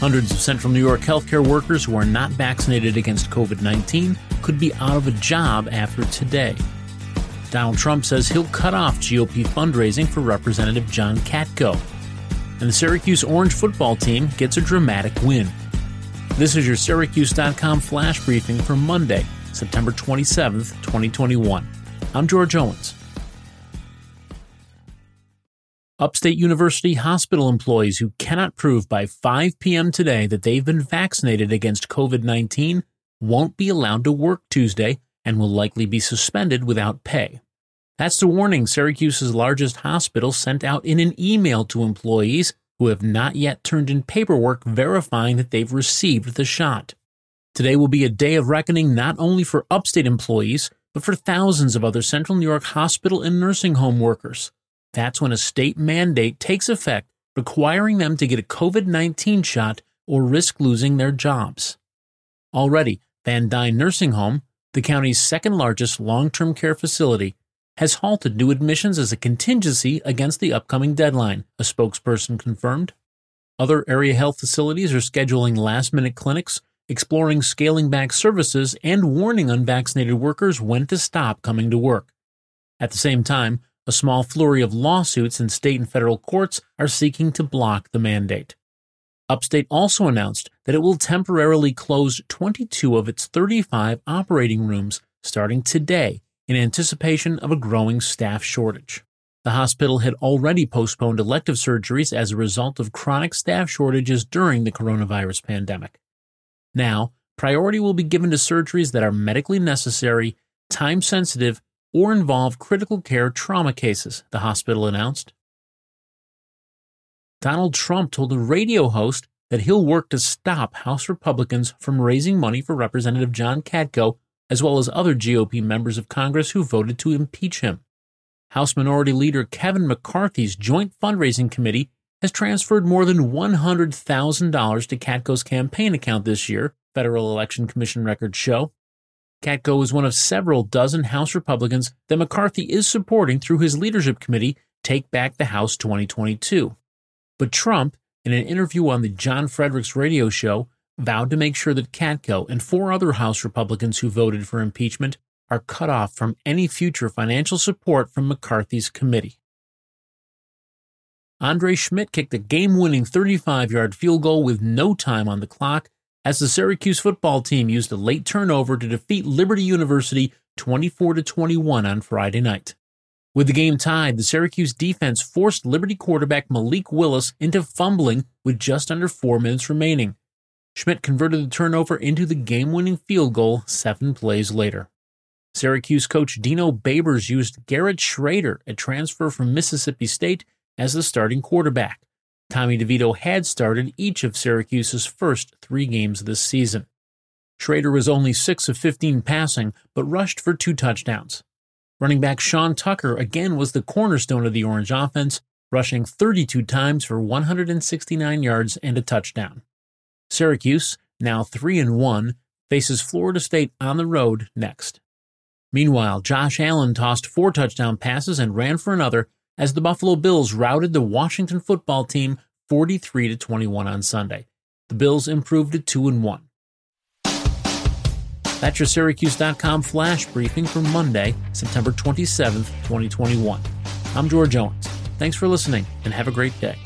Hundreds of Central New York healthcare workers who are not vaccinated against COVID 19 could be out of a job after today. Donald Trump says he'll cut off GOP fundraising for Representative John Katko. And the Syracuse Orange football team gets a dramatic win. This is your Syracuse.com flash briefing for Monday, September 27th, 2021. I'm George Owens. Upstate University hospital employees who cannot prove by 5 p.m. today that they've been vaccinated against COVID 19 won't be allowed to work Tuesday and will likely be suspended without pay. That's the warning Syracuse's largest hospital sent out in an email to employees who have not yet turned in paperwork verifying that they've received the shot. Today will be a day of reckoning not only for upstate employees, but for thousands of other Central New York hospital and nursing home workers. That's when a state mandate takes effect requiring them to get a COVID 19 shot or risk losing their jobs. Already, Van Duyn Nursing Home, the county's second largest long term care facility, has halted new admissions as a contingency against the upcoming deadline, a spokesperson confirmed. Other area health facilities are scheduling last minute clinics, exploring scaling back services, and warning unvaccinated workers when to stop coming to work. At the same time, a small flurry of lawsuits in state and federal courts are seeking to block the mandate. Upstate also announced that it will temporarily close 22 of its 35 operating rooms starting today in anticipation of a growing staff shortage. The hospital had already postponed elective surgeries as a result of chronic staff shortages during the coronavirus pandemic. Now, priority will be given to surgeries that are medically necessary, time sensitive, or involve critical care trauma cases, the hospital announced. Donald Trump told a radio host that he'll work to stop House Republicans from raising money for Representative John Katko, as well as other GOP members of Congress who voted to impeach him. House Minority Leader Kevin McCarthy's joint fundraising committee has transferred more than $100,000 to Katko's campaign account this year, Federal Election Commission records show. Katko is one of several dozen House Republicans that McCarthy is supporting through his leadership committee, Take Back the House 2022. But Trump, in an interview on the John Fredericks radio show, vowed to make sure that Katko and four other House Republicans who voted for impeachment are cut off from any future financial support from McCarthy's committee. Andre Szmyt kicked a game winning 35 yard field goal with no time on the clock as the Syracuse football team used a late turnover to defeat Liberty University 24 21 on Friday night. With the game tied, the Syracuse defense forced Liberty quarterback Malik Willis into fumbling with just under four minutes remaining. Szmyt converted the turnover into the game winning field goal seven plays later. Syracuse coach Dino Babers used Garrett Shrader, a transfer from Mississippi State, as the starting quarterback. Tommy DeVito had started each of Syracuse's first three games this season. Shrader was only 6 of 15 passing, but rushed for two touchdowns. Running back Sean Tucker again was the cornerstone of the Orange offense, rushing 32 times for 169 yards and a touchdown. Syracuse, now 3 and 1, faces Florida State on the road next. Meanwhile, Josh Allen tossed four touchdown passes and ran for another as the Buffalo Bills routed the Washington football team 43 to 21 on Sunday. The Bills improved to 2 and 1. That's your Syracuse.com flash briefing for Monday, September 27th, 2021. I'm George Owens. Thanks for listening and have a great day.